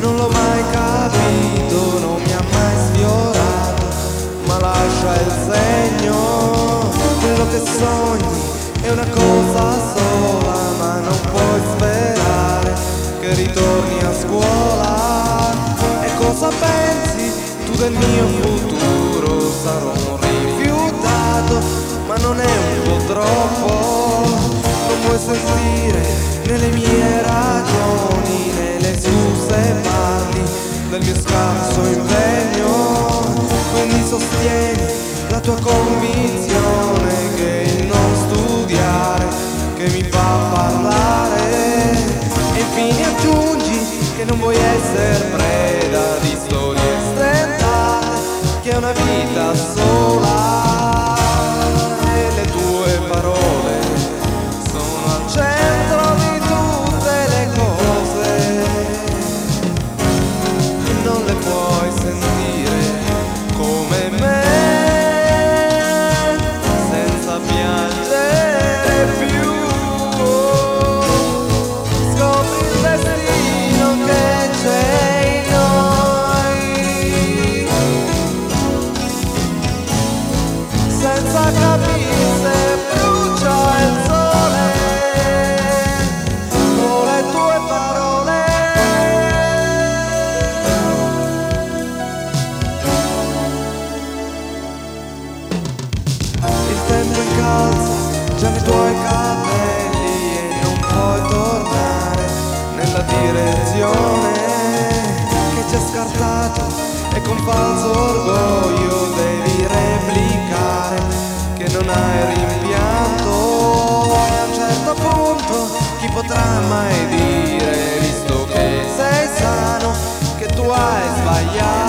non l'ho mai capito, non mi ha mai sfiorato, ma lascia il segno, quello che sogni è una cosa sola, ma non puoi sperare che ritorni a scuola. E cosa pensi tu del mio futuro? Sarò un rifiutato, ma non è un po' troppo, non puoi sentire scarso impegno, quindi sostieni la tua convinzione che il non studiare che mi fa parlare e infine aggiungi che non vuoi essere preda bruciano i tuoi capelli e non puoi tornare nella direzione che ci ha scartato e con falso orgoglio devi replicare che non hai rimpianto. E a un certo punto chi potrà mai dire visto che sei sano che tu hai sbagliato?